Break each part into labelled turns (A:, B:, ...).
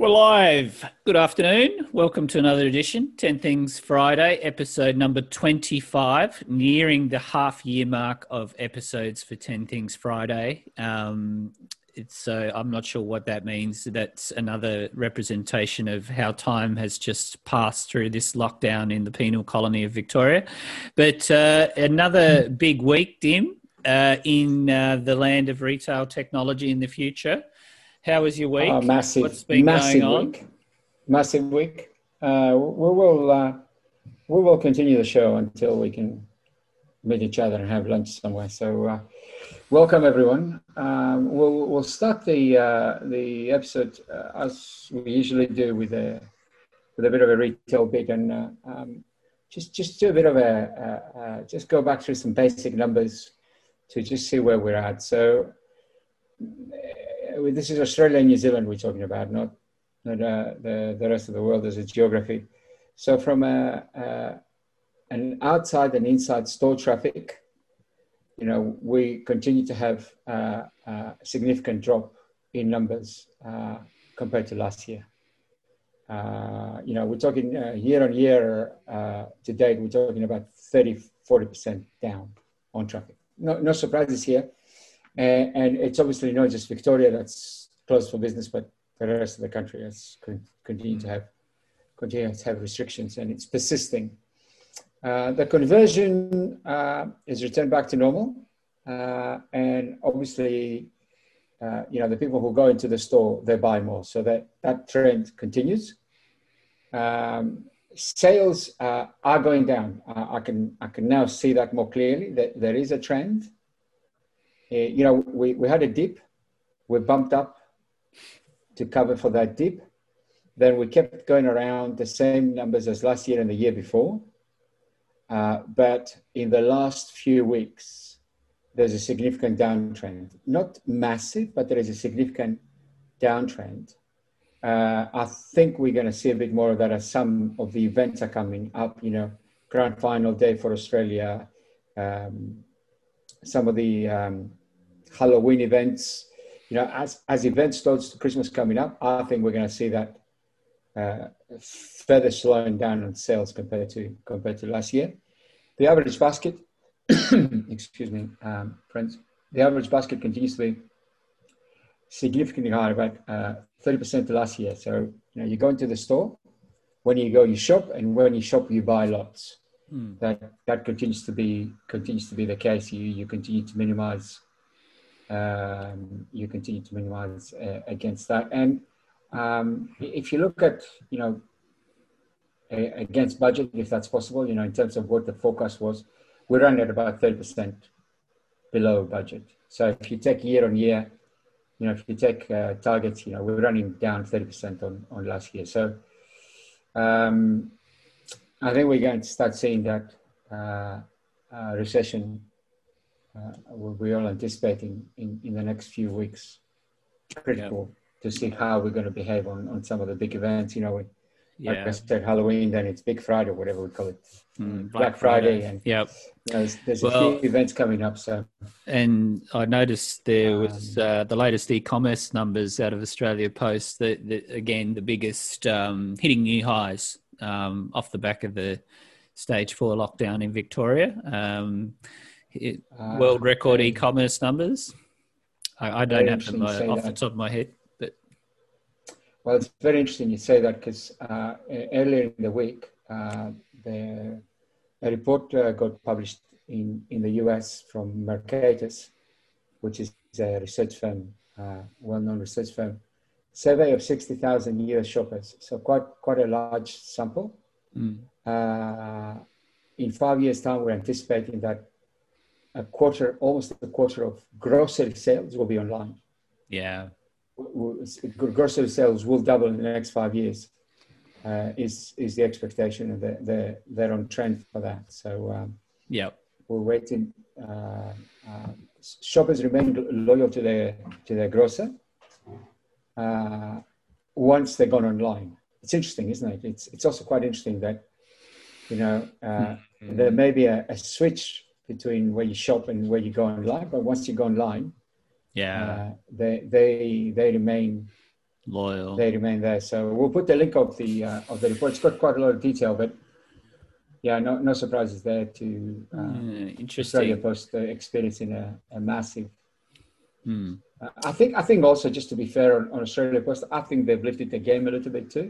A: We're live. Good afternoon. Welcome to another edition, 10 Things Friday, episode number 25, nearing the half year mark of episodes for 10 Things Friday. Um, so I'm not sure what that means. That's another representation of how time has just passed through this lockdown in the penal colony of Victoria. But uh, another big week, Dim, uh, in uh, the land of retail technology in the future. How was your week?
B: Uh, massive,
A: What's been
B: massive
A: going on?
B: week. Massive week. Uh, we will uh, we will continue the show until we can meet each other and have lunch somewhere. So, uh, welcome everyone. Um, we'll we'll start the uh, the episode uh, as we usually do with a with a bit of a retail bit and uh, um, just just do a bit of a just go back through some basic numbers to just see where we're at. So uh, this is Australia and New Zealand we're talking about, not, not uh, the, the rest of the world as a geography. So from a, uh, an outside and inside store traffic, you know, we continue to have uh, a significant drop in numbers uh, compared to last year. Uh, you know, we're talking year on year to date, we're talking about 30, 40% down on traffic. No, no surprises here and, and, it's obviously not just Victoria that's closed for business, but the rest of the country has con- continued to have continue to have restrictions, and it's persisting. Uh, the conversion uh, is returned back to normal, uh, and obviously, uh, you know, the people who go into the store they buy more, so that that trend continues. Um, sales uh, are going down. Uh, I can I can now see that more clearly. That there is a trend. Uh, you know, we, we had a dip, we bumped up to cover for that dip. Then we kept going around the same numbers as last year and the year before. Uh, but in the last few weeks, there's a significant downtrend. Not massive, but there is a significant downtrend. Uh, I think we're going to see a bit more of that as some of the events are coming up. You know, grand final day for Australia, um, some of the um, Halloween events. You know, as as events starts to Christmas coming up, I think we're going to see that uh, further slowing down on sales compared to compared to last year. The average basket, excuse me, um, friends, the average basket continues to be significantly higher, about uh, thirty percent to last year. So you know, you go into the store. When you go, you shop, and when you shop, you buy lots.
A: Hmm.
B: That that continues to be continues to be the case. You you continue to minimize um, you continue to minimize uh, against that. And um, if you look at, you know, a, against budget, if that's possible, you know, in terms of what the forecast was, we run at about 30% below budget. So if you take year on year, you know, if you take uh, targets, you know, we're running down 30% on, on last year. So um, I think we're going to start seeing that uh, uh recession uh, we're all anticipating in, in the next few weeks. Critical to see how we're going to behave on, on some of the big events. You know, we,
A: Yeah.
B: like I said, Halloween, then it's Big Friday, whatever we call it,
A: Mm,
B: Black, Friday, and
A: Yep.
B: you know, there's, there's
A: Well-
B: a few events coming up. So
A: And I noticed there was
B: Um,
A: uh, the latest e-commerce numbers out of Australia Post. That, that again, the biggest um, hitting new highs um, off the back of the stage four lockdown in Victoria. Um, it,
B: uh,
A: world record e-commerce numbers. I, I don't have them uh, off the top of my head, but
B: Well, it's very interesting you say that because uh, earlier in the week, uh, the, a report uh, got published in, in the US from Mercatus, which is a research firm, uh, well-known research firm, survey of 60,000 US shoppers. So quite, quite a large sample.
A: mm,
B: Uh, in five years' time, we're anticipating that a quarter, almost a quarter of grocery sales will be online
A: yeah,
B: grocery sales will double in the next five years. Uh, is is the expectation, and they're, they're, they're on trend for that. So um,
A: yep,
B: we're waiting. Uh, uh, shoppers remain loyal to their to their grocer uh, once they've gone online. It's interesting, isn't it? It's it's also quite interesting that you know uh, there may be a, a switch between where you shop and where you go online, but once you go online,
A: yeah,
B: uh, they they they remain
A: loyal.
B: They remain there. So we'll put the link of the uh, of the report. It's got quite a lot of detail, but yeah, no no surprises there to uh,
A: Yeah, interesting.
B: Australia Post uh, experiencing a, a massive.
A: Hmm.
B: Uh, I think I think also just to be fair on, on Australia Post, I think they've lifted the game a little bit too.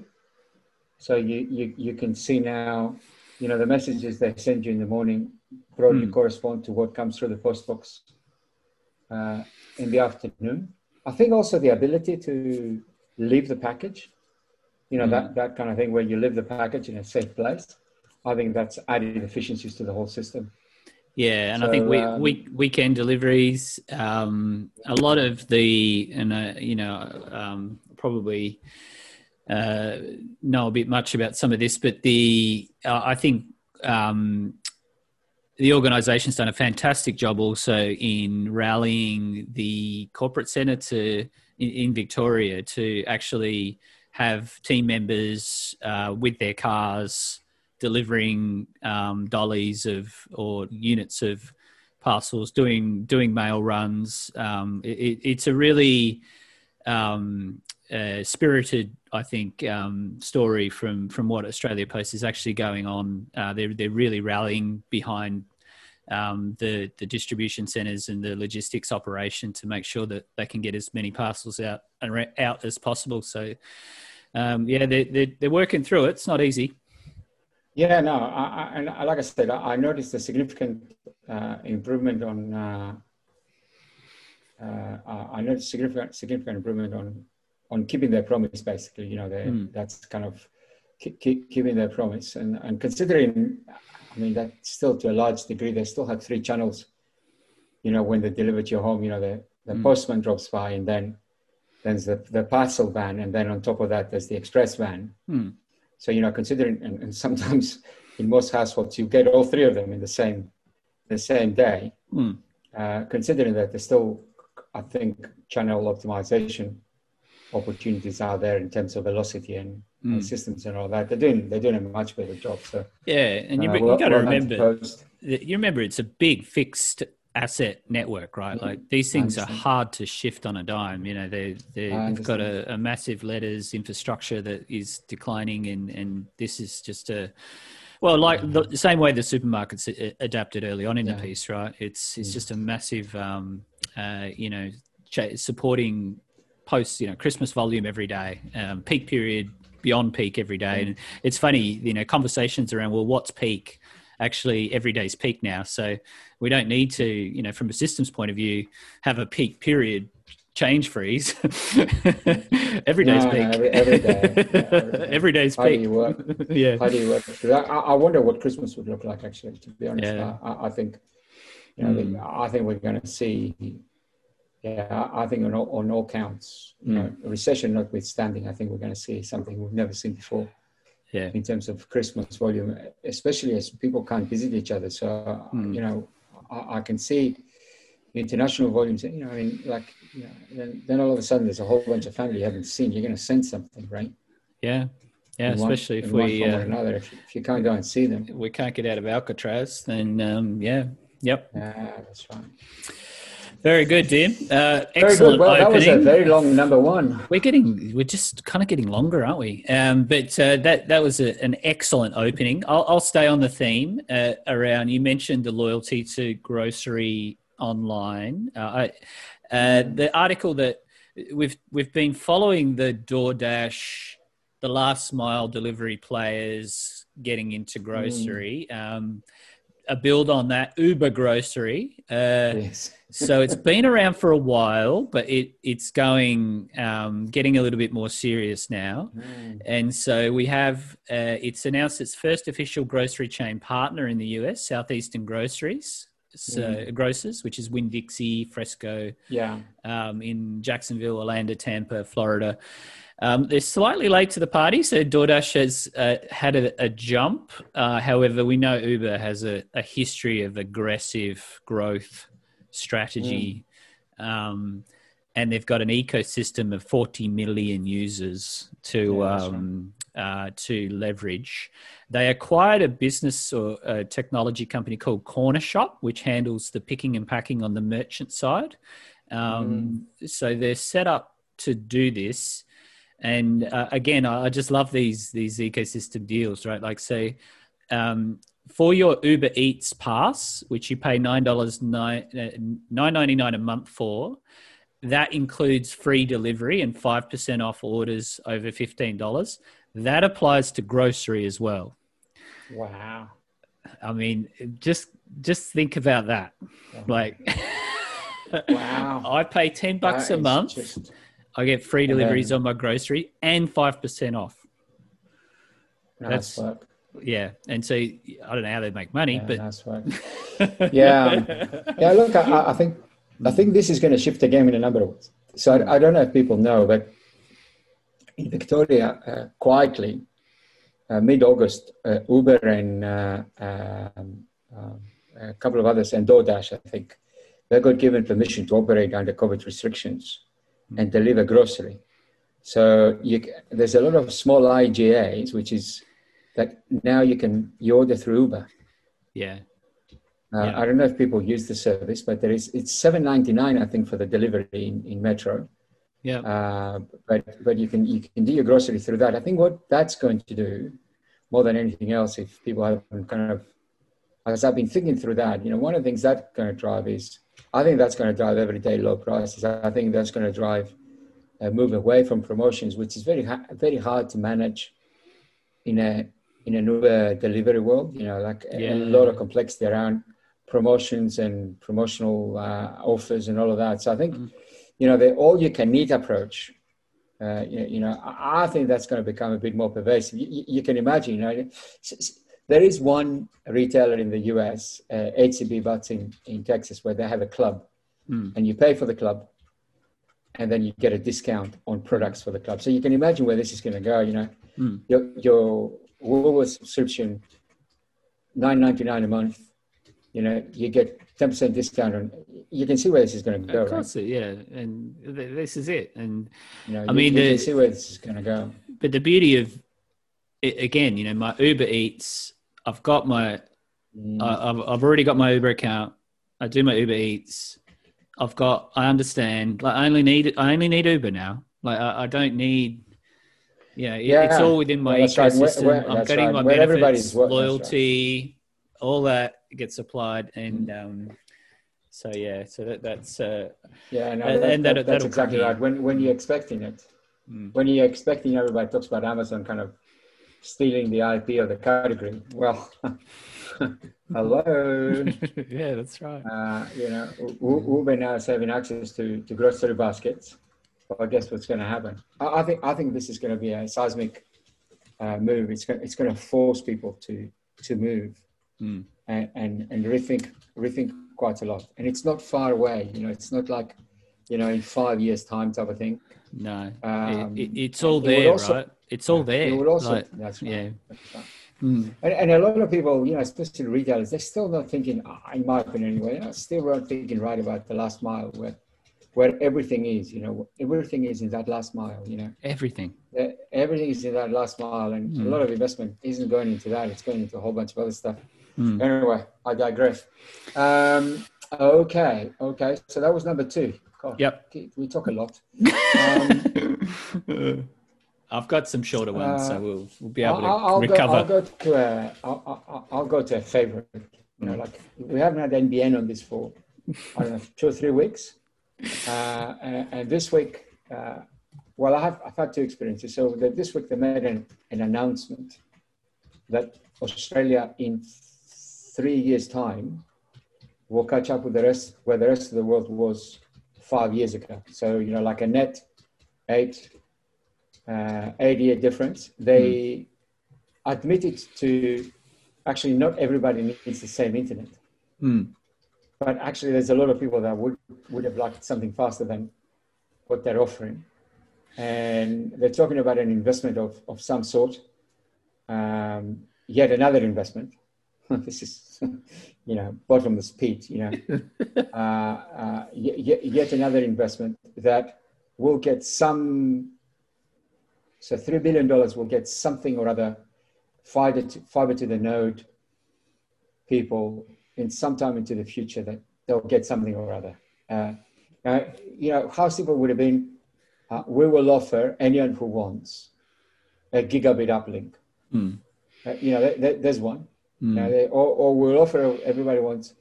B: So you you you can see now, you know, the messages they send you in the morning broadly
A: Hmm.
B: correspond to what comes through the post box uh, in the afternoon. I think also the ability to leave the package, you know,
A: Hmm.
B: that, that kind of thing where you leave the package in a safe place. I think that's added efficiencies to the whole system.
A: Yeah, and I think we,
B: um,
A: week, weekend deliveries, um, a lot of the, and uh, you know, um, probably uh, know a bit much about some of this, but the uh, I think um, the organisation's done a fantastic job also in rallying the corporate centre to in, in Victoria to actually have team members uh, with their cars delivering um, dollies of or units of parcels, doing doing mail runs. Um, it, it- it's a really um, uh, spirited, I think, um, story from from what Australia Post is actually going on. Uh, they're they're really rallying behind um, the the distribution centres and the logistics operation to make sure that they can get as many parcels out out as possible. So. Um, yeah, they're, they're, they're working through it. It's not easy.
B: Yeah, no, I, I, and like I said, I, I noticed a significant uh, improvement on. Uh, uh, I noticed significant significant improvement on on keeping their promise. Basically, you know,
A: Mm.
B: that's kind of keep, keep, keeping their promise, and and considering, I mean, that still to a large degree, they still have three channels. You know, when they deliver to your home, you know, the the
A: Mm.
B: postman drops by, and then there's the the parcel van, and then on top of that, there's the express van.
A: Hmm.
B: So you know, considering and, and sometimes in most households you get all three of them in the same the same day.
A: Hmm.
B: Uh, considering that there's still, I think, channel optimization opportunities are there in terms of velocity and, and
A: Hmm.
B: systems and all that. They're doing they're doing a much better job. So
A: Yeah, and you,
B: uh,
A: you
B: well-
A: got to
B: well
A: remember, you remember it's a big fixed asset network, right?
B: Mhm.
A: Like these things are hard to shift on a dime. You know, they they've got a, a massive letters infrastructure that is declining, and and this is just a well, like the, the same way the supermarkets adapted early on in the piece, right? It's it's
B: Mm.
A: just a massive, um, uh, you know, supporting post, you know, Christmas volume every day, um, peak period beyond peak every day, and it's funny, you know, conversations around well, what's peak? Actually, every day's peak now, so we don't need to, you know, from a systems point of view, have a peak period change freeze. every day's
B: No, no,
A: peak.
B: every- every day. Yeah, every
A: every day's
B: How do
A: peak.
B: you work?
A: yeah.
B: How do you work? I, I wonder what Christmas would look like. Actually, to be honest,
A: Yeah.
B: I, I- I think, you know,
A: Mm.
B: I think we're going to see. Yeah, I think on all, on all counts, you know, recession notwithstanding, I think we're going to see something we've never seen before
A: Yeah.
B: in terms of Christmas volume, especially as people can't visit each other. So,
A: Mm.
B: you know, I, I can see international volumes. You know, I mean, like, you know, then, then all of a sudden there's a whole bunch of family you haven't seen. You're going to sense something, right?
A: Yeah. Yeah.
B: In one-
A: Especially if we uh,
B: another. If, if you can't go and see them.
A: we can't get out of Alcatraz, then um, yeah. Yep.
B: Yeah, that's right.
A: Very good, Dim. Uh,
B: Very
A: excellent
B: good. Well, that was a very long number one.
A: We're getting, we're just kind of getting longer, aren't we? Um, but uh, that that was a, an excellent opening. I'll, I'll stay on the theme uh, around. You mentioned the loyalty to grocery online. Uh, I, uh, the article that we've we've been following the DoorDash, the last mile delivery players getting into grocery. Um, a build on that Uber grocery. Uh,
B: Yes.
A: so it's been around for a while, but it it's going um, getting a little bit more serious now.
B: Mm.
A: And so we have uh, it's announced its first official grocery chain partner in the US, Southeastern Groceries, so grocers, which is Winn Dixie, Fresco,
B: Yeah.
A: um, in Jacksonville, Orlando, Tampa, Florida. Um, they're slightly late to the party, so DoorDash has uh, had a, a jump. Uh, however, we know Uber has a, a history of aggressive growth strategy, um, and they've got an ecosystem of 40 million users to
B: Yeah,
A: um, uh, to leverage. They acquired a business or a technology company called Cornershop, which handles the picking and packing on the merchant side. Um, So they're set up to do this. And uh, again, I, I just love these these ecosystem deals, right? Like, say, um, for your Uber Eats pass, which you pay nine dollars nine nine ninety nine a month for, that includes free delivery and five percent off orders over fifteen dollars. That applies to grocery as well.
B: Wow.
A: I mean, just just think about that. Like,
B: Wow.
A: I pay ten bucks
B: That
A: a month.
B: just-
A: I get free deliveries on my grocery and five percent off.
B: nice
A: That's-
B: work.
A: Yeah, and so I don't know how they make money,
B: Yeah,
A: but
B: nice work. Yeah. Yeah, look, I- I, I think I think this is going to shift the game in a number of ways. So I, I don't know if people know, but in Victoria, uh, quietly, uh, mid-August, uh, Uber and uh, um, um, a couple of others, and DoorDash, I think, they got given permission to operate under COVID restrictions and deliver grocery. So you, there's a lot of small IGAs, which is that now you can you order through Uber.
A: yeah,
B: Uh,
A: Yeah.
B: I don't know if people use the service, but there is it's seven ninety nine, I think, for the delivery in, in Metro.
A: yeah,
B: Uh, but but you can you can do your grocery through that. I think what that's going to do, more than anything else, if people haven't kind of, as I've been thinking through that, you know, one of the things that's going to drive is, I think that's going to drive everyday low prices. I think that's going to drive a move away from promotions, which is very ha- very hard to manage in a in a Uber delivery world. You know, like a-
A: Yeah.
B: a lot of complexity around promotions and promotional uh, offers and all of that. So I think,
A: Mm.
B: you know, the all you can eat approach. Uh, you, you know, I, think that's going to become a bit more pervasive. You, you- can imagine, you know, there is one retailer in the US, uh, HEB Butts in, in Texas, where they have a club
A: Mm.
B: and you pay for the club and then you get a discount on products for the club. So you can imagine where this is going to go, you know,
A: Mm.
B: your, your Woolworths subscription, nine ninety nine a month, you know, you get 10% discount on, you can see where this is going to go,
A: of
B: right?
A: course, yeah, and th- this is it. And
B: You know,
A: I
B: you-
A: mean,
B: you
A: the-
B: can see where this is going to go.
A: but the beauty of it, again, you know, my Uber Eats, I've got my,
B: Mm.
A: I I've, I've already got my Uber account. I do my Uber Eats. I've got, I understand. Like, I only need, I only need Uber now. Like, I, I don't need. Yeah, it- it's all within my
B: that's right. Where-
A: ecosystem.
B: where-
A: I'm getting
B: right.
A: my
B: Where
A: benefits,
B: that's right.
A: loyalty, all that gets applied, and
B: Mm.
A: um, so yeah, so that that's uh,
B: Yeah, no,
A: And-
B: that,
A: and
B: that-
A: that'll-
B: that's exactly right. When, when you're expecting it,
A: Mm.
B: when you're expecting everybody talks about Amazon kind of stealing the IP of the category. Well, hello.
A: yeah, that's right.
B: Uh, you know, Uber now is having access to, to grocery baskets. Well, I guess what's going to happen? I, I think I think this is going to be a seismic uh, move. It's going it's going to force people to to move
A: Mm.
B: and, and and rethink rethink quite a lot. And it's not far away. You know, it's not like you know in five years time type of thing.
A: No,
B: Um,
A: it, it, it's all
B: it
A: there,
B: also-
A: right? It's all there.
B: It would also
A: like,
B: that's right.
A: yeah.
B: That's right.
A: Mm.
B: And, and a lot of people, you know, especially retailers, they're still not thinking, uh, in my opinion anyway, still not thinking right about the last mile where, where everything is, you know, everything is in that last mile, you know,
A: Everything.
B: Everything is in that last mile and a
A: Mm.
B: lot of investment isn't going into that. It's going into a whole bunch of other stuff.
A: Mm.
B: Anyway, I digress. Um, okay. Okay. So that was number two. God,
A: Yep.
B: We talk a lot. Um,
A: I've got some shorter ones, so
B: Uh,
A: we'll we'll be able to
B: I'll, I'll
A: recover.
B: Go, I'll go to a, I'll, I'll, I'll go to a favorite. You know, like we haven't had NBN on this for I don't know two or three weeks, uh, and, and this week, uh, well, I have I've had two experiences. So the, this week they made an, an announcement that Australia in three years' time will catch up with the rest where the rest of the world was five years ago. So you know, like a net eight uh, year difference. They admitted to actually not everybody needs the same internet,
A: Mm.
B: but actually there's a lot of people that would would have liked something faster than what they're offering, and they're talking about an investment of of some sort. Um, yet another investment. this is, you know, bottomless pit. You know, uh, uh, yet, yet another investment that will get some so three billion dollars will get something or other fiber to, fiber to the node people in sometime into the future that they'll get something or other. Uh, now, you know, how simple would have been uh, we will offer anyone who wants a gigabit uplink.
A: Mm.
B: Uh, you know, th- th- there's one.
A: Mm.
B: Uh, they, or, or we'll offer everybody wants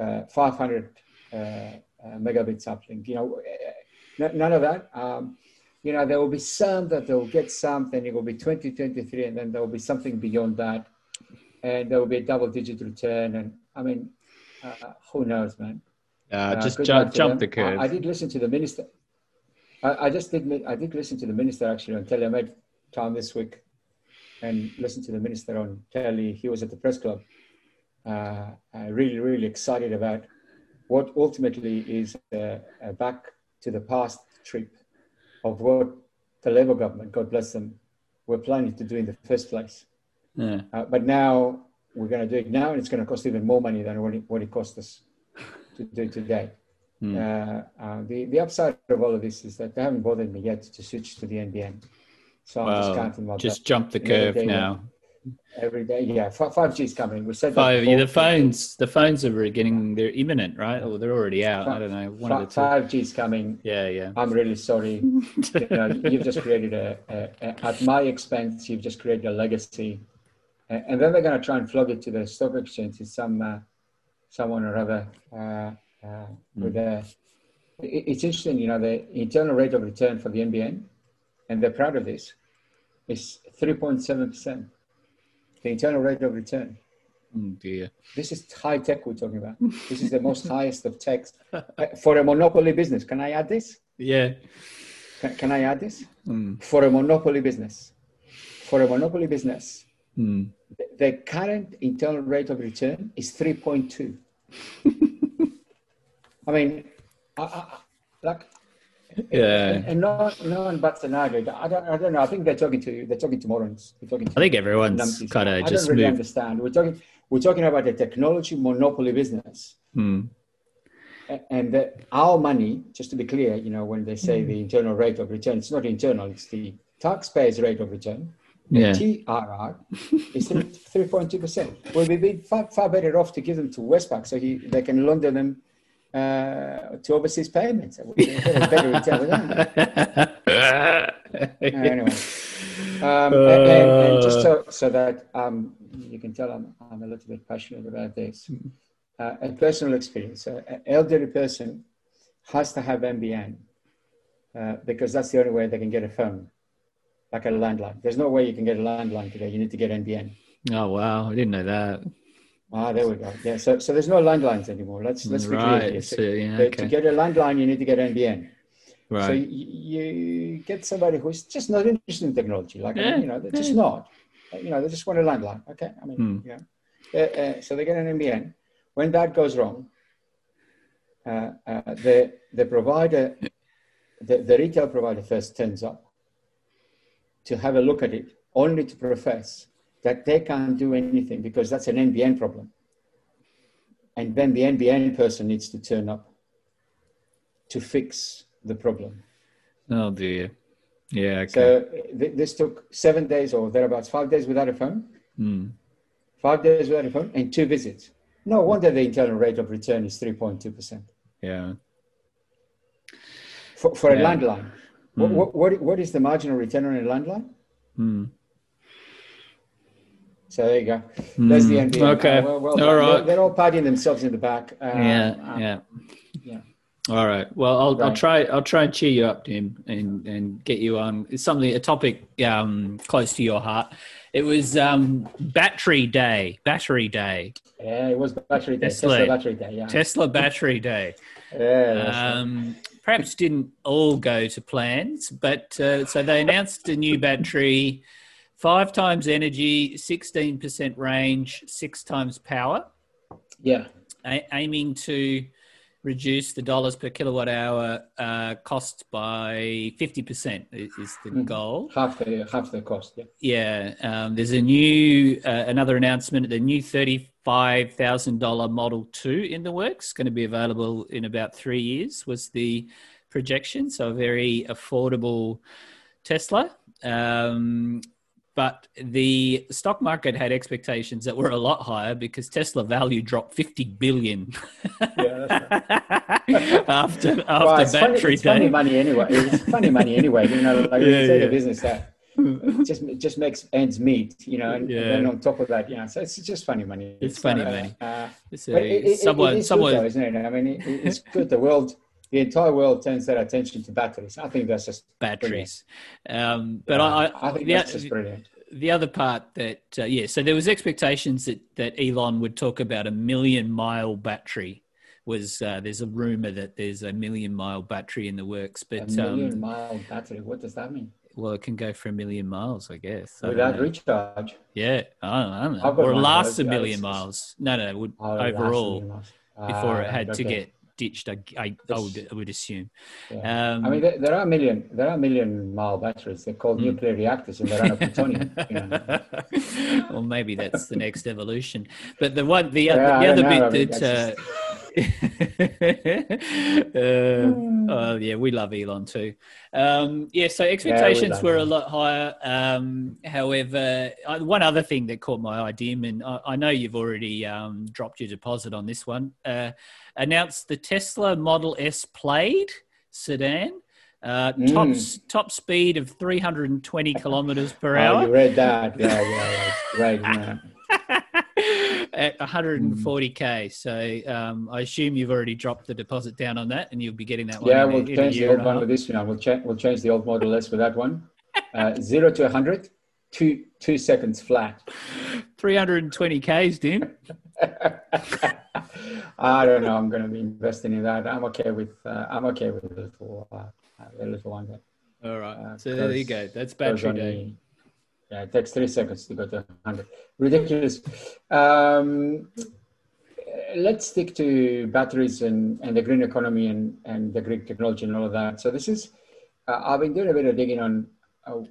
B: uh, 500 uh, uh, megabits uplink. You know, uh, n- none of that. Um, you know, there will be some that they'll get something. It will be 2023, and then there will be something beyond that, and there will be a double-digit return. And I mean, uh, who knows, man?
A: Uh, just
B: good
A: jump,
B: luck to
A: jump
B: them.
A: the curve.
B: I, I did listen to the minister. I, I just did. I did listen to the minister actually on telly. I made time this week and listened to the minister on telly. He was at the press club. Uh, uh, really, really excited about what ultimately is a, a back to the past trip of what the Labour government, God bless them, were planning to do in the first place.
A: yeah.
B: Uh, but now we're going to do it now, and it's going to cost even more money than what it, what it cost us to do today.
A: Hmm.
B: Uh, uh, the, the upside of all of this is that they haven't bothered me yet to switch to the NBN. So I'm just counting my
A: Just jump the curve now.
B: Every day. Yeah, five G is coming. We said that
A: Five, yeah, the phones, the phones are getting, they're imminent, right? Or they're already out. I don't know. One of the two.
B: Five G is coming.
A: Yeah, yeah.
B: I'm really sorry. you know, you've just created a, a, a at my expense. You've just created a legacy, and, and then they're going to try and flog it to the stock exchange to some uh, someone or other. Uh, uh, with a, it- it's interesting, you know, the internal rate of return for the NBN, and they're proud of this, is 3.7 percent. The internal rate of return.
A: Oh dear.
B: This is high tech we're talking about. This is the most highest of techs Uh, for a monopoly business. Can I add this?
A: Yeah.
B: Can, can I add this?
A: Mm.
B: For a monopoly business, for a monopoly business,
A: Mm.
B: the, the current internal rate of return is 3.2. I mean, I, I, like,
A: Yeah.
B: and, and no, no one but Sanaga. I don't, I don't know. I think they're talking to you, they're talking to morons. They're talking to
A: I think everyone's kind
B: I
A: of
B: don't
A: just
B: really
A: moved.
B: understand. We're talking we're talking about a technology monopoly business.
A: Mm.
B: And that our money, just to be clear, you know, when they say the internal rate of return, it's not internal, it's the taxpayers' rate of return.
A: Yeah.
B: TRR is three point two percent. Well, we'd be far, far better off to give them to Westpac so he, they can launder them uh, to overseas payments. We can a better return with them. anyway, um, and, and, and just so, so that um, you can tell I'm, I'm a little bit passionate about this. Uh, a personal experience. Uh, an elderly person has to have NBN uh, because that's the only way they can get a phone, like a landline. There's no way you can get a landline today. You need to get NBN.
A: Oh wow, I didn't know that.
B: Ah, there we go. Yeah, so, so there's no landlines anymore. Let's let's be clear. Here.
A: So,
B: So,
A: yeah,
B: to-
A: okay.
B: To get a landline, you need to get NBN. So
A: Right.
B: you, you get somebody who's just not interested in technology, like
A: Yeah,
B: you know, they're just not. You know, they just want a landline. Okay, I mean,
A: Hmm.
B: know, Uh, uh, so they get an NBN. When that goes wrong, uh, uh, the the provider, the, the retail provider first turns up to have a look at it, only to profess that they can't do anything because that's an NBN problem. And then the NBN person needs to turn up to fix the problem.
A: Oh dear. Yeah. Okay.
B: So th- this took seven days or thereabouts, five days without a phone,
A: Mm.
B: five days without a phone, and two visits. No wonder the internal rate of return is 3.2%
A: Yeah.
B: for, for a landline. What, what, what, what is the marginal return on a landline?
A: Mm.
B: So there you go. There's the NBN.
A: Okay.
B: Uh, well, well
A: All right.
B: They're, they're all patting themselves in the back. Uh,
A: yeah.
B: uh,
A: yeah.
B: yeah.
A: All right. Well, I'll, I'll try. I'll try and cheer you up, Tim, and and get you on. It's something a topic um, close to your heart. It was um, Battery Day. Battery Day.
B: Yeah, it was battery day.
A: Tesla.
B: Tesla battery day. Yeah.
A: Tesla Battery Day.
B: yeah that's right.
A: Um, perhaps didn't all go to plans, but uh, so they announced a new battery, five times energy, sixteen percent range, six times power.
B: yeah.
A: a- aiming to reduce the dollars per kilowatt hour uh, cost by 50% is, is the
B: Mhm.
A: goal.
B: Half the half the cost. Yeah.
A: Yeah, um, there's a new, uh, another announcement, the new $35,000 Model 2 in the works, going to be available in about three years, was the projection. So a very affordable Tesla. Um, but the stock market had expectations that were a lot higher because Tesla value dropped 50 billion
B: Yeah,
A: after after
B: Well, it's funny,
A: battery
B: it's funny money anyway. It's funny money anyway. You know, like
A: Yeah,
B: you say
A: yeah.
B: the business that just just makes ends meet. You know, and, and then on top of that, you know, so it's just funny money.
A: It's funny
B: not,
A: money.
B: Uh, but it, it,
A: someone,
B: it
A: someone,
B: good though, isn't it? I mean, it, it- it's good. The world, the entire world turns their attention to batteries. I think that's just
A: batteries. Um, but
B: uh,
A: I,
B: I think
A: the,
B: that's just brilliant.
A: The other part that uh, yeah, so there was expectations that that Elon would talk about a million mile battery. Was uh, there's a rumor that there's a million mile battery in the works, but A
B: million
A: um,
B: mile battery. What does that mean?
A: well, it can go for a million miles, I guess.
B: Without recharge.
A: Yeah, I don't, I don't know. Or
B: one of
A: lasts a million miles. No, no, it would
B: Oh, it lasts a
A: overall before it
B: Ah,
A: had to get ditched. I, I, I would, I would assume.
B: Yeah.
A: Um,
B: I mean, there, there are a million, there are a million mile batteries. They're called
A: Hmm.
B: nuclear reactors, and they run on plutonium.
A: well, maybe that's the next evolution. But the one, the,
B: Yeah,
A: the other
B: don't. I mean,
A: bit that. Uh, uh, oh yeah, we love Elon too. Um, yeah, so expectations
B: love
A: were a lot higher. Um, however, uh, one other thing that caught my eye, Dim, and I, I know you've already um, dropped your deposit on this one. Uh, announced the Tesla Model S Plaid sedan. Uh, top
B: Mm.
A: top speed of 320 kilometers per
B: Oh,
A: hour.
B: you read that? Yeah, yeah, yeah. Great, man.
A: At 140k. So um, I assume you've already dropped the deposit down on that, and you'll be getting that one.
B: Yeah,
A: in
B: we'll
A: in a
B: change the old one with this one. We'll, cha- we'll change the old Model S with that one. Uh, zero to 100, two, two seconds flat.
A: 320k's, Dim.
B: I don't know. I'm going to be investing in that. I'm okay with. Uh, I'm okay with the little, uh, the little one. That
A: All right.
B: Uh,
A: so there you go. That's battery day.
B: Yeah, it takes three seconds to go to 100. Ridiculous. Um, let's stick to batteries and, and the green economy and, and the green technology and all of that. So this is. Uh, I've been doing a bit of digging on. Uh,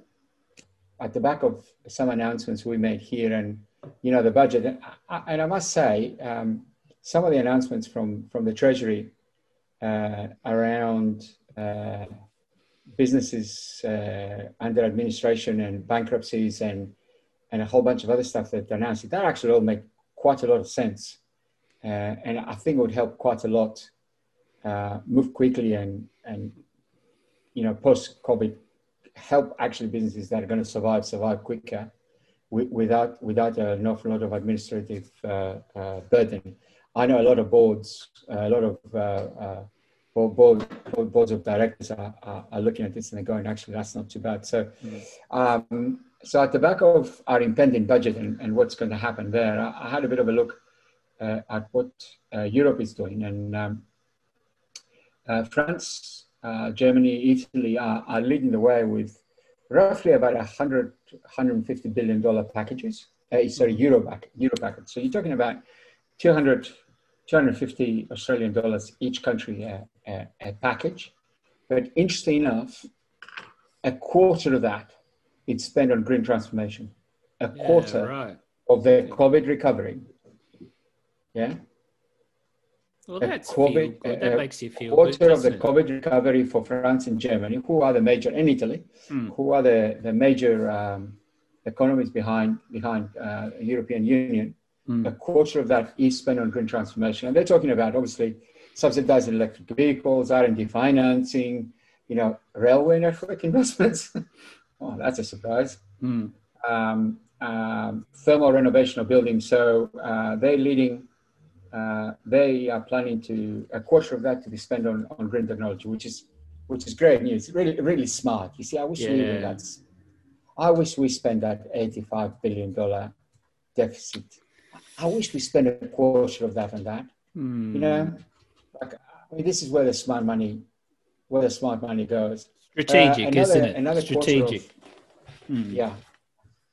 B: at the back of some announcements we made here, and you know the budget, and I, and I must say, um, some of the announcements from from the Treasury uh, around uh, businesses uh, under administration and bankruptcies and and a whole bunch of other stuff that they announced, that actually all make quite a lot of sense, uh, and I think it would help quite a lot uh, move quickly and and you know post COVID help actually businesses that are going to survive survive quicker without without an awful lot of administrative uh, uh, burden. I know a lot of boards, a lot of uh, board, board, board- boards of directors are, are, are looking at this and they're going, actually, that's not too bad. So, um, so at the back of our impending budget and, and what's going to happen there, I, I had a bit of a look uh, at what uh, Europe is doing, and um, uh, France, uh, Germany, Italy are, are leading the way with roughly about 100, 150 billion dollar packages. Uh, sorry, euro back, euro package. So you're talking about 200, 250 Australian dollars each country uh, uh, a package. But interesting enough, a quarter of that is spent on green transformation. A
A: Yeah,
B: quarter
A: right.
B: of the COVID recovery. Yeah.
A: Well, that's
B: COVID
A: good. That makes you feel good.
B: quarter of the
A: it?
B: COVID recovery for France and Germany, who are the major, in Italy,
A: Hmm.
B: who are the, the major um, economies behind behind uh, European Union.
A: Hmm.
B: A quarter of that is spent on green transformation, and they're talking about obviously subsidizing electric vehicles, R and D financing, you know, railway network investments. oh, that's a surprise.
A: Hmm.
B: Um, um, thermal renovation of buildings. So uh, they're leading. Uh, they are planning to a quarter of that to be spent on, on green technology, which is which is great news. Really, really smart. You see, I wish we
A: Yeah.
B: even that's. I wish we spent that eighty-five billion dollar deficit. I wish we spent a quarter of that on that.
A: Hmm.
B: You know, like I mean, this is where the smart money, where the smart money goes.
A: strategic,
B: Uh, another-
A: isn't it?
B: another quarter of-
A: strategic. Hmm.
B: Yeah,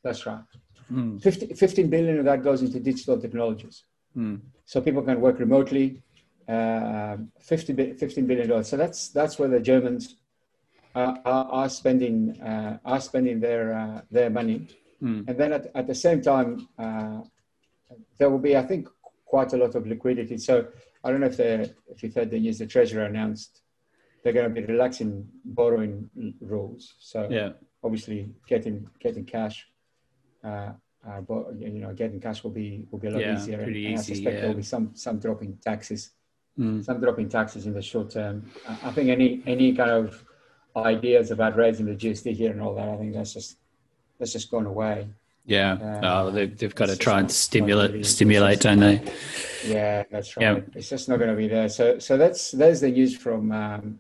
B: that's right.
A: Hmm.
B: 50, 15 billion of that goes into digital technologies.
A: Hmm.
B: So people can work remotely. Um 50, 15 billion dollars. So that's that's where the Germans are, are, are spending uh, are spending their uh, their money.
A: Hmm.
B: And then at, at the same time, uh, there will be, I think, quite a lot of liquidity. So I don't know if the if you've heard the news, the Treasurer announced they're going to be relaxing borrowing rules. So
A: Yeah.
B: obviously getting getting cash uh, uh, but you know, getting cash will be will be a lot
A: Yeah,
B: easier.
A: pretty
B: and, and I suspect
A: yeah.
B: there'll be some some drop in taxes,
A: Mm.
B: some drop in taxes in the short term. I I think any any kind of ideas about raising the GST here and all that, I think that's just that's just gone away.
A: Yeah.
B: Uh,
A: oh, they've, they've got to try and
B: just not- not
A: stimulate stimulate, don't they?
B: Yeah, that's right.
A: Yeah.
B: It's just not going to be there. So, so that's there's the news from um,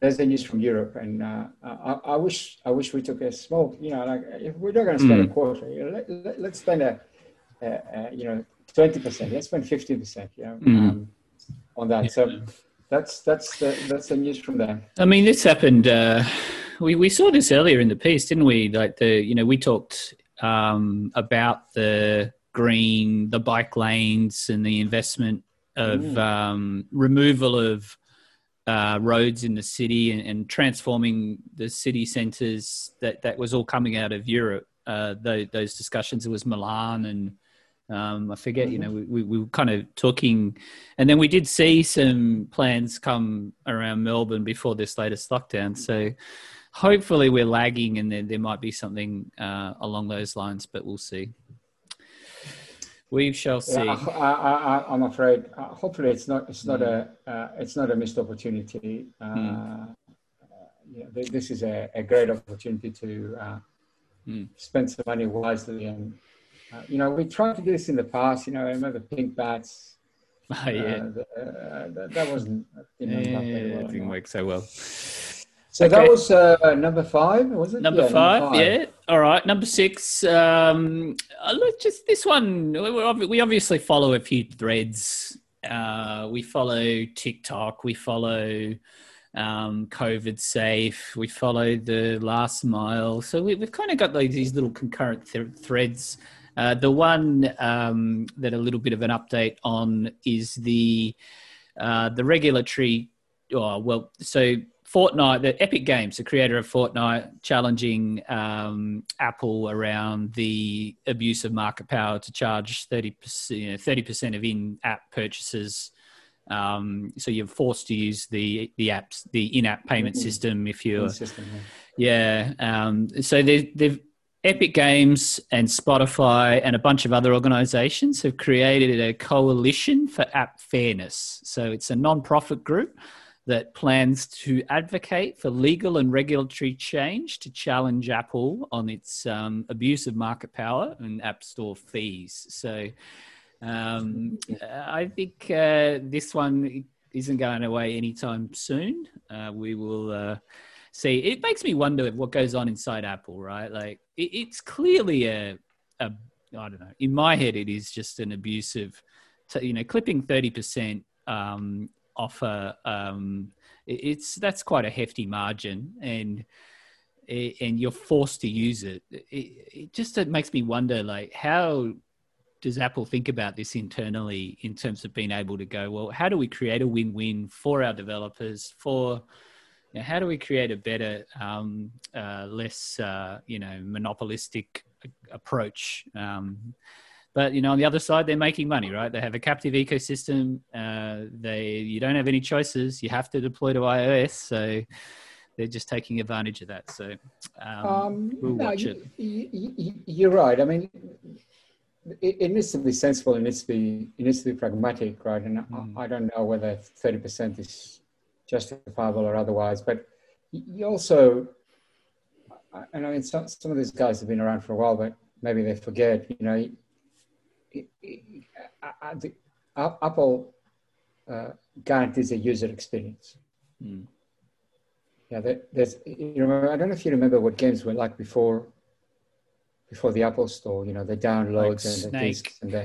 B: there's the news from Europe, and uh, I, I wish I wish we took a small, you know, like if we're not going to spend a
A: Mm.
B: quarter, you know, let, let, let's spend a, a, a you know twenty percent. Let's spend fifteen percent, you know,
A: Mm.
B: um, on that. So that's that's the, that's the news from there.
A: I mean, this happened. Uh, we we saw this earlier in the piece, didn't we? Like the you know we talked um, about the green, the bike lanes, and the investment of
B: Mm.
A: um, removal of uh, roads in the city and, and transforming the city centres. That that was all coming out of Europe. Uh, those, those discussions. It was Milan and. Um, I forget, you know, we, we, we were kind of talking, and then we did see some plans come around Melbourne before this latest lockdown. So hopefully we're lagging and there, there might be something uh, along those lines, but we'll see. We shall see.
B: Yeah, I, I, I, I'm afraid. Uh, hopefully, it's not. It's not a. Uh, it's not a missed opportunity. Uh,
A: Mm.
B: yeah, th- this is a, a great opportunity to uh,
A: Mm.
B: spend some money wisely. And uh, you know, we tried to do this in the past. You know, I remember pink bats.
A: Oh, yeah.
B: Uh, th- uh, that, that wasn't. didn't very
A: Yeah,
B: well
A: it didn't work so well.
B: So
A: Okay.
B: that was uh, number five, was it?
A: Number,
B: Yeah,
A: five, yeah. All right. Number six. Um, uh, look, just this one. we- we ob- We obviously follow a few threads. Uh, we follow TikTok. We follow um, COVID safe. We follow the last mile. So we, we've kind of got like these little concurrent th- threads. Uh, the one um, that a little bit of an update on is the uh, the regulatory. Oh, well, so Fortnite, the Epic Games, the creator of Fortnite, challenging um, Apple around the abuse of market power to charge thirty percent, you know, thirty percent of in-app purchases. Um, so you're forced to use the the apps, the in-app payment
B: Mhm.
A: system if you're
B: System, yeah.
A: yeah. Um, so they've, they've Epic Games and Spotify and a bunch of other organizations have created a coalition for app fairness. So it's a non-profit group that plans to advocate for legal and regulatory change to challenge Apple on its um, abuse of market power and app store fees. So um, I think uh, this one isn't going away anytime soon. Uh, we will uh, see. It makes me wonder what goes on inside Apple, right? Like it, it's clearly a, a, I don't know. In my head, it is just an abusive, you know, clipping thirty percent um, off a. Um, it's that's quite a hefty margin, and and you're forced to use it. It, it just it makes me wonder, like how does Apple think about this internally in terms of being able to go, well, how do we create a win-win for our developers? For you know, how do we create a better, um, uh, less, uh, you know, monopolistic approach? Um, but you know, on the other side, they're making money, right? They have a captive ecosystem. Uh, they you don't have any choices. You have to deploy to iOS, so they're just taking advantage of that. So um,
B: Um,
A: we'll
B: no,
A: watch
B: you,
A: it.
B: You, you're right. I mean, it, it needs to be sensible. It needs to be it needs to be pragmatic, right? And
A: Mm.
B: I, I don't know whether thirty percent is justifiable or otherwise. But you also, and I mean, some some of these guys have been around for a while, but maybe they forget. You know, it, it, I- I- the, A- Apple uh, guarantees a user experience.
A: Mm.
B: Yeah, there, there's. You remember? I don't know if you remember what games were like before. Before the Apple Store, you know, the downloads and the discs and the.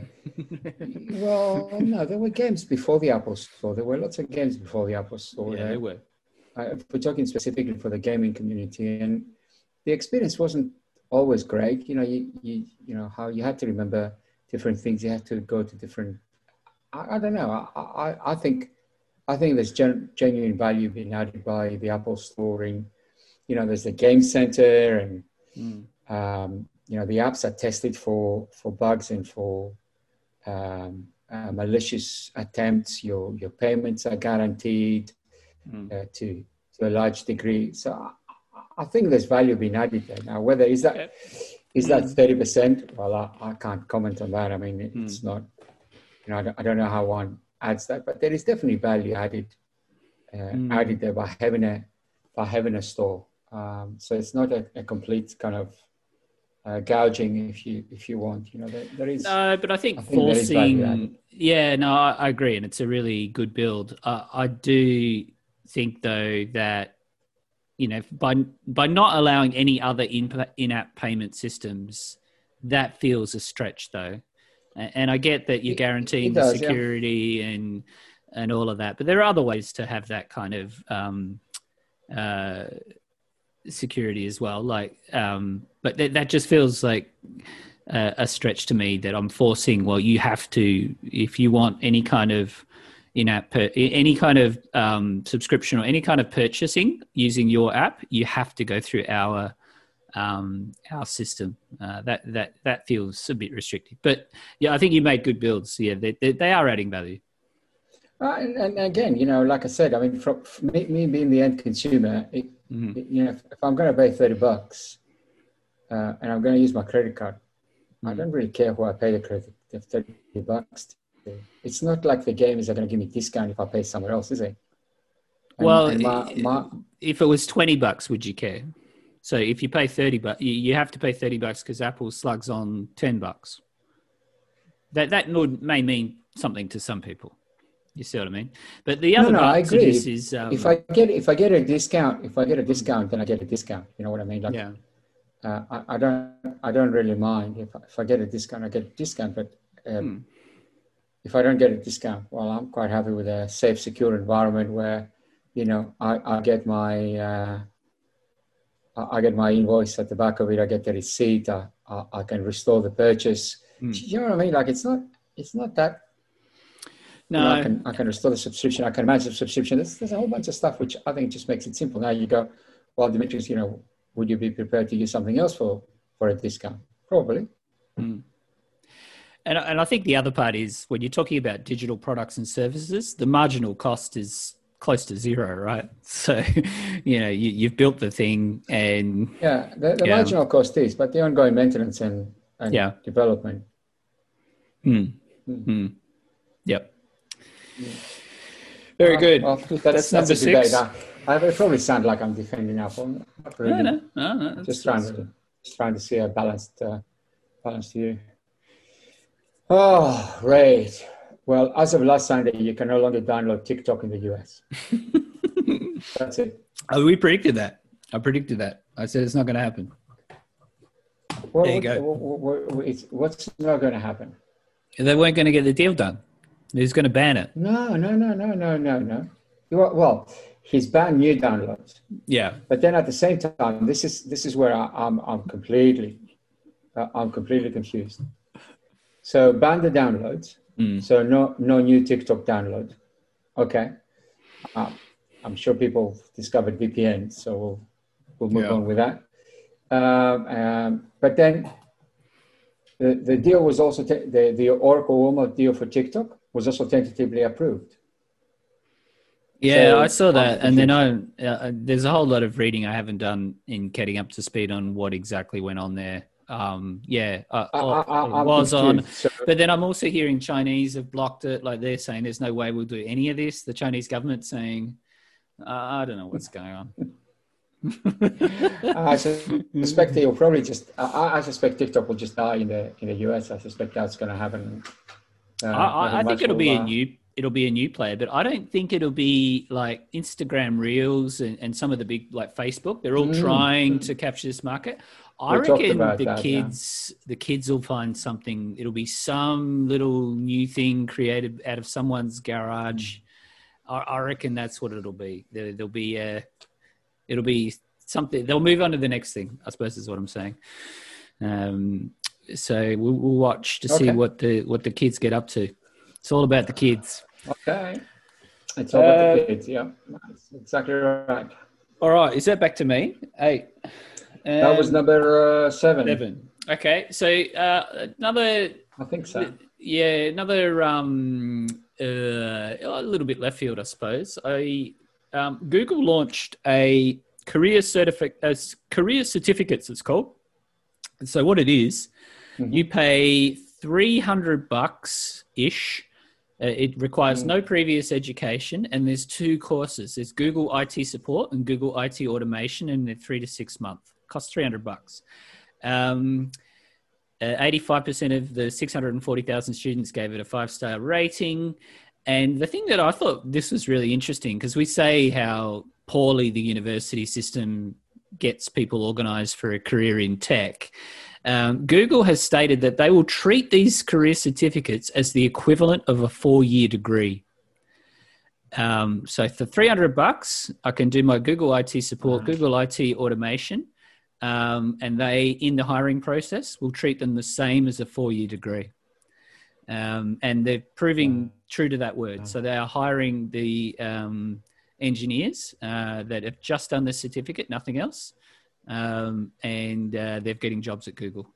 B: Well, no, there were games before the Apple Store. There were lots of games before the Apple Store.
A: yeah,
B: Uh,
A: they were.
B: uh, we're talking specifically for the gaming community, and the experience wasn't always great. You know, you you you know how you had to remember different things. You have to go to different. I, I don't know. I, I I think I think there's gen, genuine value being added by the Apple Store. In, you know, there's the Game Center, and
A: Mm.
B: um, you know the apps are tested for for bugs and for um, uh, malicious attempts. Your your payments are guaranteed
A: Mm.
B: uh, to to a large degree. So I, I think there's value being added there. Now, whether is that
A: Okay.
B: Is that thirty percent? Well, I, I can't comment on that. I mean, it- it's not. You know, I don't, I don't know how one adds that, but there is definitely value added uh,
A: Mm.
B: added there by having a by having a store. Um, so it's not a, a complete kind of uh, gouging, if you if you want. You know, there, there is.
A: No, but I think,
B: I think there is value added.
A: forcing. Yeah, no, I, I agree, and it's a really good build. Uh, I do think though that you know by by not allowing any other in in-app payment systems, that feels a stretch though. And I get that you're guaranteeing
B: it
A: the
B: does, yeah.
A: security and and all of that, but there are other ways to have that kind of um, uh, security as well. Like, um, but that that just feels like a, a stretch to me that I'm forcing. Well, you have to if you want any kind of in-app per, any kind of um, subscription or any kind of purchasing using your app, you have to go through our um, our system. Uh, that that that feels a bit restrictive. But yeah, I think you made good builds. Yeah, they they, they are adding value.
B: Uh, and, and again, you know, like I said, I mean, from, from me, me being the end consumer, it,
A: Mhm.
B: it- you know, if, if I'm going to pay thirty bucks uh, and I'm going to use my credit card, I
A: Mhm.
B: don't really care who I pay the credit the thirty bucks. It's not like the game is going to give me discount if I pay somewhere else, is it? And-
A: Well,
B: and my, my,
A: if it was 20 bucks would you care so if you pay 30 bucks you, have to pay 30 bucks because apple slugs on 10 bucks that that may mean something to some people you see what i mean but the other
B: no,
A: part
B: I agree.
A: this is um,
B: if I get if I get a discount, if I get a discount, then I get a discount. You know what I mean? Like,
A: yeah
B: uh, I, I don't I don't really mind if I, if I get a discount, I get a discount. But um,
A: Hmm.
B: If I don't get a discount, well, I'm quite happy with a safe, secure environment where, you know, I, I get my uh, I get my invoice at the back of it. I get the receipt. I, I, I can restore the purchase.
A: Hmm.
B: You know what I mean? Like it's not it's not that. you know,
A: no
B: I can I can restore the subscription. I can manage the subscription. There's, there's a whole bunch of stuff which I think just makes it simple. Now you go, well, Dimitris, you know, would you be prepared to use something else for for a discount? Probably.
A: And, and i think the other part is when you're talking about digital products and services the marginal cost is close to zero right so you know you, you've built the thing and
B: Yeah, the, the
A: Yeah.
B: marginal cost is, but the ongoing maintenance and, and
A: Yeah.
B: development.
A: Mm.
B: Mm.
A: Mm. Yep. Very
B: Well,
A: good.
B: Well,
A: that's,
B: that's,
A: number
B: that's a debate.
A: six.
B: I, I probably sound like I'm defending Apple. Not really.
A: No, no, no, no.
B: just trying to just trying to see a balanced uh, balanced view. Oh, great. Well, as of last Sunday, you can no longer download TikTok in the US. That's it.
A: Oh, we predicted that. I predicted that. I said it's not going to happen.
B: What,
A: There you
B: what-
A: go.
B: what- what- what- what's not going to happen?
A: They weren't going to get the deal done. He's going to ban it.
B: No, no, no, no, no, no, no. Well, well, he's banned new downloads.
A: Yeah.
B: But then at the same time, this is this is where I, I'm I'm completely uh, I'm completely confused. So ban the downloads.
A: Mm.
B: So no no new TikTok download. Okay. Um, I'm sure people discovered VPN, so we'll we'll move
A: Yeah.
B: on with that. Um, um, but then the, the deal was also te- the the Oracle Walmart deal for TikTok was also tentatively approved.
A: Yeah,
B: So,
A: I saw that, and then I uh, there's a whole lot of reading I haven't done in getting up to speed on what exactly went on there. Um, yeah, uh,
B: I, I, I,
A: was on.
B: So,
A: but then I'm also hearing Chinese have blocked it. Like they're saying, there's no way we'll do any of this. The Chinese government saying, uh, I don't know what's going on.
B: I suspect he'll probably just. I, I suspect TikTok will just die in the in the US. I suspect that's going to happen. Uh,
A: I, I, think it'll be a new it'll be a new player, but I don't think it'll be like Instagram Reels and, and some of the big like Facebook. They're all
B: Mm.
A: trying to capture this market. I
B: We
A: reckon the
B: that, yeah.
A: kids the kids will find something. It'll be some little new thing created out of someone's garage.
B: Mm.
A: I, I reckon that's what it'll be. There, there'll be a it'll be something. They'll move on to the next thing. I suppose is what I'm saying. Um, so we'll, we'll watch to see what the what the kids get up to. It's all about the kids.
B: Okay. It's all about
A: Uh,
B: the kids. Yeah, that's exactly right.
A: All right, is that back to me?
B: That was
A: Um,
B: number uh, seven.
A: seven. Okay, so uh, another
B: I think so.
A: yeah, another um, uh, a little bit left field, I suppose. I um, Google launched a career certificate, uh, career certificates. It's called. So what it is, mm-hmm. you pay three hundred bucks ish. Uh, it requires mm. no previous education, and there's two courses. There's Google IT support and Google IT automation, and they're three to six months. Cost three hundred bucks. Um, uh, 85% of the 640,000 students gave it a five star rating. And the thing that I thought this was really interesting because we say how poorly the university system gets people organized for a career in tech. Um, Google has stated that they will treat these career certificates as the equivalent of a four year degree. Um, so for 300 bucks, I can do my Google IT support, Google IT automation, um, and they, in the hiring process, will treat them the same as a four year degree. Um, and they're proving true to that word. So they are hiring the um, engineers uh, that have just done the certificate, nothing else, um, and uh, they're getting jobs at Google.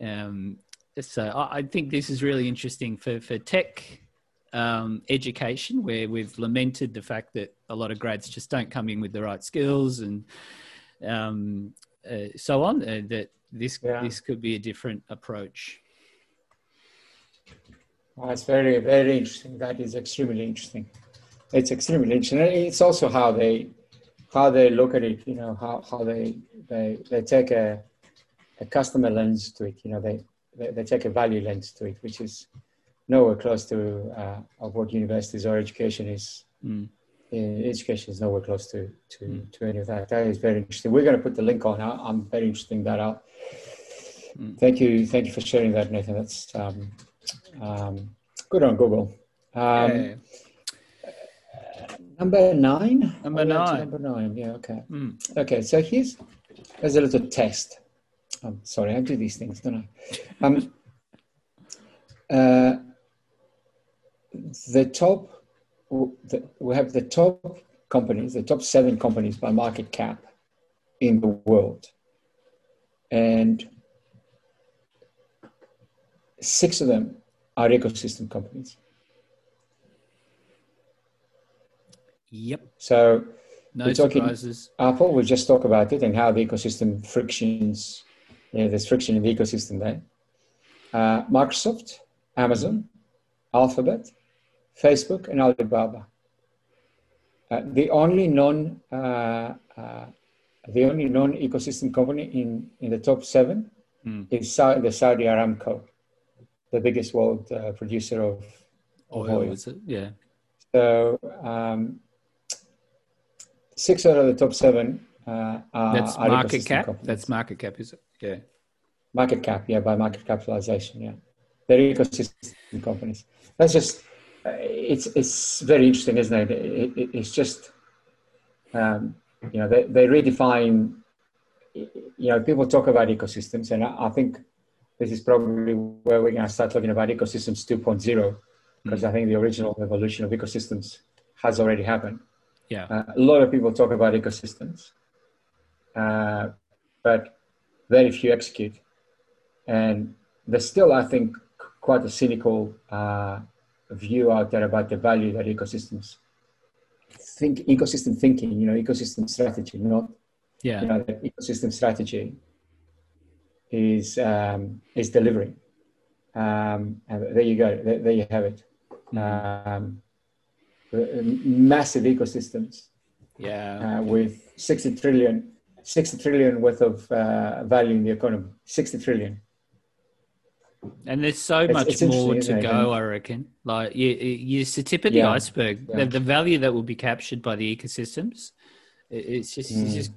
A: Um, so I, I, think this is really interesting for for tech um, education, where we've lamented the fact that a lot of grads just don't come in with the right skills and um, uh, so on. Uh, that this yeah. this could be a different approach.
B: Well, it's very very interesting. That is extremely interesting. It's extremely interesting. It's also how they how they look at it. You know how how they they they take a a customer lens to it. You know they they, they take a value lens to it, which is nowhere close to uh, of what universities or education is. Mm. Education is nowhere close to to, mm. to any of that. That is very interesting. We're going to put the link on. I'm very interested in that out. Mm. Thank you, thank you for sharing that, Nathan. That's um, um, good on Google. Um, yeah. Number nine.
A: Number nine.
B: Number nine. Yeah. Okay. Mm. Okay. So here's there's a little test. I'm sorry, I do these things, don't I? Um, uh, the top, we have the top companies, the top seven companies by market cap in the world, and six of them are ecosystem companies.
A: Yep.
B: So
A: no we're talking surprises.
B: Apple. We just talk about it and how the ecosystem frictions. Yeah, there's friction in the ecosystem there. Uh, Microsoft, Amazon, Alphabet, Facebook, and Alibaba. Uh, the only non uh, uh the only non ecosystem company in, in the top seven mm. is Sa- the Saudi Aramco, the biggest world uh, producer of,
A: of oil. oil. Is it? Yeah.
B: So um, six out of the top seven uh, are,
A: That's market cap. Companies. That's market cap, is it? Yeah.
B: Market cap, yeah, by market capitalization, yeah. They're ecosystem companies. That's just, it's it's very interesting, isn't it? it, it it's just, um, you know, they, they redefine, you know, people talk about ecosystems, and I, I think this is probably where we're going to start talking about ecosystems 2.0, because mm-hmm. I think the original evolution of ecosystems has already happened.
A: Yeah.
B: Uh, a lot of people talk about ecosystems, uh, but very few execute. And there's still, I think, quite a cynical uh, view out there about the value that ecosystems think, ecosystem thinking, you know, ecosystem strategy, not,
A: yeah.
B: you know, the ecosystem strategy is um, is delivering. Um, and there you go. There, there you have it. Mm-hmm. Um, massive ecosystems.
A: Yeah.
B: Uh, with 60 trillion, 60 trillion worth of uh, value in the economy. 60 trillion.
A: And there's so it's, much it's more to go, I reckon. Like you, you, it's the tip of the yeah. iceberg. Yeah. The, the, value that will be captured by the ecosystems, it's just, mm. it's just,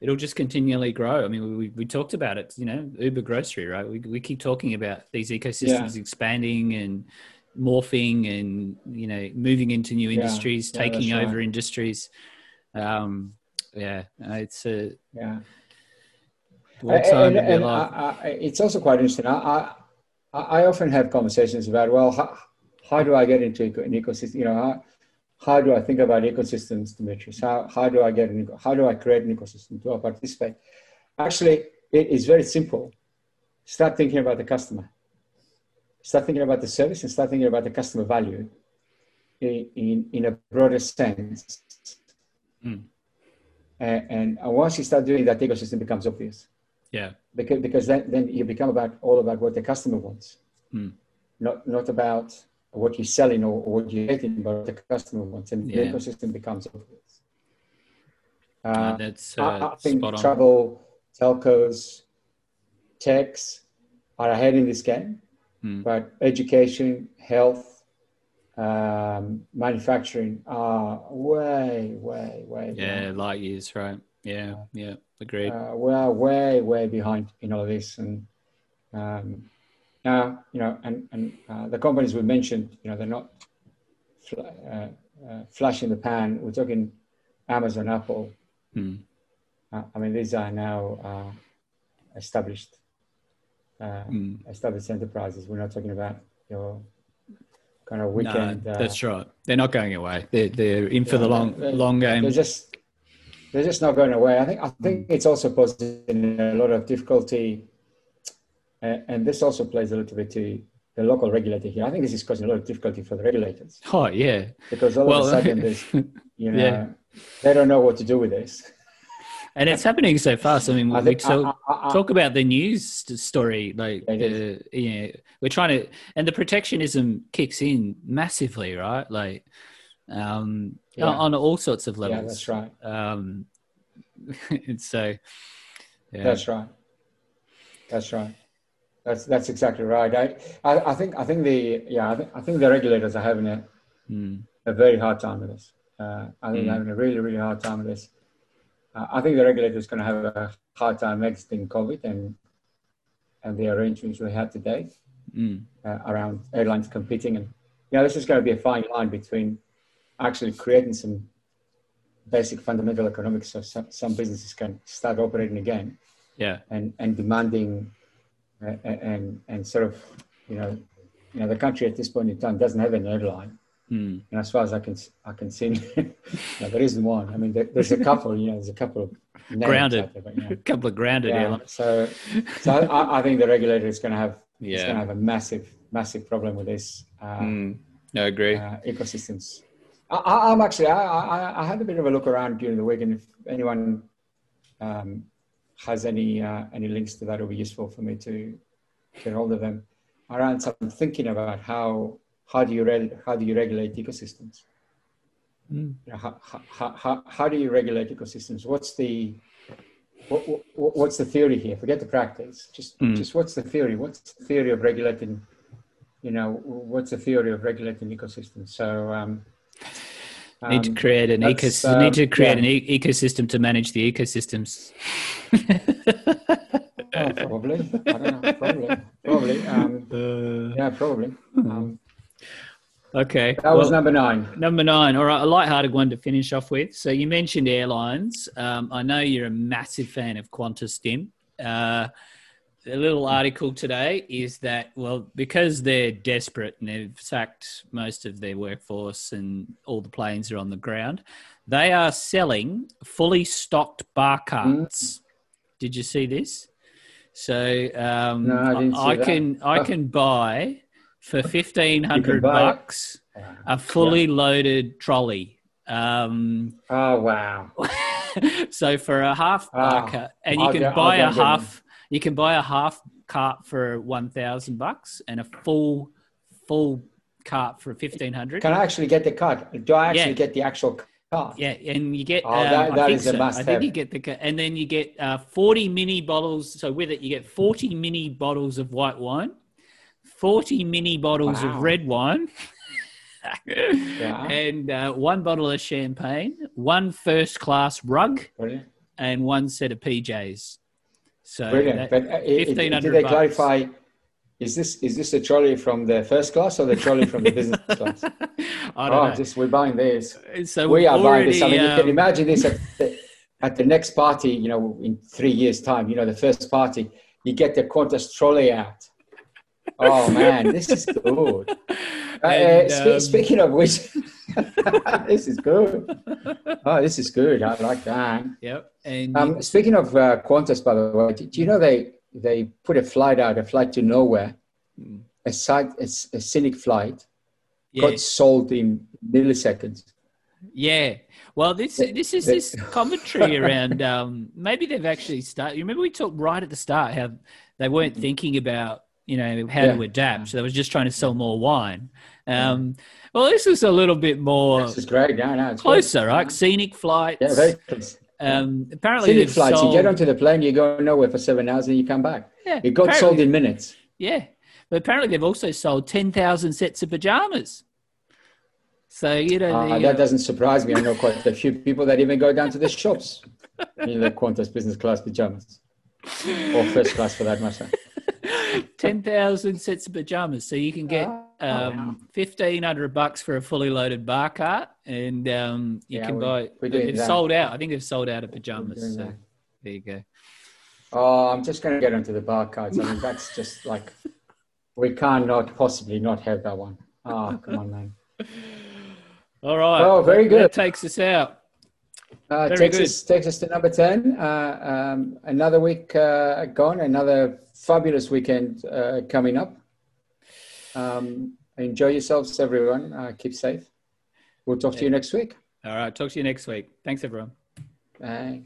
A: it'll just continually grow. I mean, we, we talked about it. You know, Uber grocery, right? We we keep talking about these ecosystems yeah. expanding and morphing and you know moving into new industries, taking over right. industries. Um, yeah, it's a
B: yeah. And, and I, I, it's also quite interesting. I, I, I often have conversations about well, how, how do I get into an ecosystem? You know, how, how do I think about ecosystems, Demetrius? How, how do I get an, how do I create an ecosystem to participate? Actually, it is very simple. Start thinking about the customer start thinking about the service and start thinking about the customer value in, in, in a broader sense. Mm. And, and once you start doing that, the ecosystem becomes obvious.
A: Yeah.
B: because because then, then you become about all about what the customer wants,
A: Hmm.
B: not not about what you're selling or, or what you're getting, but what the customer wants, and
A: Yeah.
B: the ecosystem becomes obvious.
A: Uh,
B: Uh,
A: that's
B: I,
A: uh,
B: I think
A: spot on.
B: travel, telcos, techs are ahead in this game,
A: Hmm.
B: but education, health, um, manufacturing are way, way, way
A: Yeah, light years, right? Yeah, yeah, agreed.
B: uh, we are way, way behind in all of this. And um, now, you know, and, and uh, the companies we mentioned, you know, they're not fl- uh, uh, flash in the pan. We're talking Amazon, Apple. Uh, I mean, these are now uh, established, uh,
A: Hmm.
B: established enterprises. We're not talking about your kind of
A: No,
B: weekend. uh,
A: that's right. They're not going away. They're they're in for
B: Yeah,
A: the long long game.
B: they're just they're just not going away. I think I think it's also posing a lot of difficulty, uh, and this also plays a little bit to the local regulator here. I think this is causing a lot of difficulty for the regulators
A: Oh yeah.
B: because all
A: Well,
B: of a sudden there's you know
A: Yeah.
B: they don't know what to do with this.
A: and it's happening so fast. I mean,
B: I
A: we
B: think
A: talk,
B: I- I- I-
A: talk about the news story. Like, uh, yeah, we're trying to, and the protectionism kicks in massively, right? Like, um,
B: Yeah.
A: on, on all sorts of levels.
B: yeah, that's right.
A: Um, so, yeah.
B: That's right. That's right. That's that's exactly right. I, I, I think I think the yeah I think, I think the regulators are having a,
A: Hmm.
B: a very hard time with this. Uh, I think
A: Mm.
B: they're having a really really hard time with this. Uh, I think the regulator is going to have a hard time exiting COVID and and the arrangements we had today
A: Mm.
B: uh, around airlines competing and you know this is going to be a fine line between actually creating some basic fundamental economics so some, some businesses can start operating again
A: Yeah.
B: and and demanding uh, and and sort of you know you know the country at this point in time doesn't have an airline
A: Mm.
B: and as far as I can I can see no, there isn't one I mean there, there's a couple you know there's a couple of
A: Grounded.
B: there, but, you know,
A: A couple of grounded
B: yeah,
A: airlines.
B: so so I, I think the regulator is going to have
A: Yeah.
B: going to have a massive massive problem with this uh,
A: Mm. No, I agree.
B: uh, ecosystems. I, I'm actually, I, I, I had a bit of a look around during the week, and if anyone um, has any uh, any links to that, it would be useful for me to get hold of them. Around some thinking about how how do you re- how do you regulate ecosystems?
A: Mm.
B: You know, how, how, how, how do you regulate ecosystems? What's the what, what, what's the theory here? Forget the practice. Just
A: Mm.
B: just what's the theory? What's the theory of regulating? You know, what's the theory of regulating ecosystems? So um,
A: need to
B: um,
A: create an
B: that's,
A: ecosystem. need to
B: um,
A: create
B: yeah.
A: an e- ecosystem to manage the ecosystems.
B: oh, probably. I don't know. Probably. Probably. Um,
A: Uh,
B: yeah, probably. Um,
A: okay.
B: that was number nine.
A: Number nine. All right, a lighthearted one to finish off with. So you mentioned airlines. Um, I know you're a massive fan of Qantas Stim. Uh, the little article today is that well, because they're desperate and they've sacked most of their workforce and all the planes are on the ground, they are selling fully stocked bar carts. Did you see this? So um,
B: No, I didn't
A: I can I
B: Oh.
A: can buy for fifteen hundred
B: buy it.
A: bucks a fully loaded trolley. Um,
B: Oh wow.
A: so for a half
B: Ah,
A: bar cart, and you
B: I'll
A: can
B: go-
A: buy a half, you can buy a half cart for one thousand bucks and a full full cart for fifteen hundred.
B: Can I actually get the cart? Do I actually
A: Yeah.
B: get the actual cart?
A: Yeah, and you get.
B: Oh,
A: um,
B: that- that is a
A: so. I think you get the, and then you get uh, forty mini bottles. So with it, you get forty mini bottles of white wine, forty mini bottles
B: Wow.
A: of red wine,
B: Yeah.
A: and uh, one bottle of champagne, one first class rug,
B: Brilliant.
A: and one set of PJs. So
B: Brilliant.
A: that-
B: But uh, it- it- did they
A: bucks.
B: clarify? Is this is this the trolley from the first class or the trolley from the business class?
A: I don't
B: Oh,
A: know.
B: just we're buying this.
A: so
B: we are buying this. I mean,
A: already,
B: you can
A: um,
B: imagine this at the, at the next party. You know, in three years' time. You know, the first party, you get the Qantas trolley out. Oh man, this is good. Uh,
A: And,
B: spe-
A: um,
B: speaking of which, this is good. Oh, this is good. I like that.
A: Yep. And
B: Um, speaking of uh, Qantas, by the way, do you know they they put a flight out, a flight to nowhere,
A: Mm.
B: a site, a scenic flight,
A: yeah,
B: got sold in milliseconds.
A: Yeah. Well, this this is this commentary around. Um, maybe they've actually started. You remember we talked right at the start how they weren't thinking about you know how
B: Yeah.
A: to adapt. So they were just trying to sell more wine. Um, well, this is a little bit more
B: This is great. No, no,
A: closer, right? Scenic flights.
B: Yeah, very close.
A: um, apparently,
B: Scenic flights.
A: sold,
B: You get onto the plane, you go nowhere for seven hours, and you come back.
A: yeah,
B: It got
A: apparently-
B: sold in minutes.
A: Yeah, but apparently they've also sold ten thousand sets of pajamas. So you know,
B: Uh,
A: the,
B: that
A: uh,
B: doesn't surprise me. I know quite a few people that even go down to the shops in the Qantas business class pajamas, or first class for that matter.
A: ten thousand sets of pajamas. So you can get
B: Oh,
A: um, fifteen hundred bucks for a fully loaded bar cart, and um, you
B: Yeah,
A: can buy.
B: we're doing
A: They've
B: that.
A: sold out. I think they've sold out of pajamas. So
B: that.
A: there you go.
B: Oh, I'm just going to get onto the bar cards. I mean, that's just like we can't not possibly not have that one. Oh, come on, man.
A: All right.
B: Oh, very
A: That
B: good.
A: takes us out.
B: Uh,
A: Very
B: takes
A: good.
B: us takes us to number ten. Uh, um, another week uh, gone. Another fabulous weekend uh, coming up. Um, enjoy yourselves, everyone. Uh, keep safe. We'll talk to you next week.
A: All right. Talk to you next week. Thanks, everyone.
B: Bye.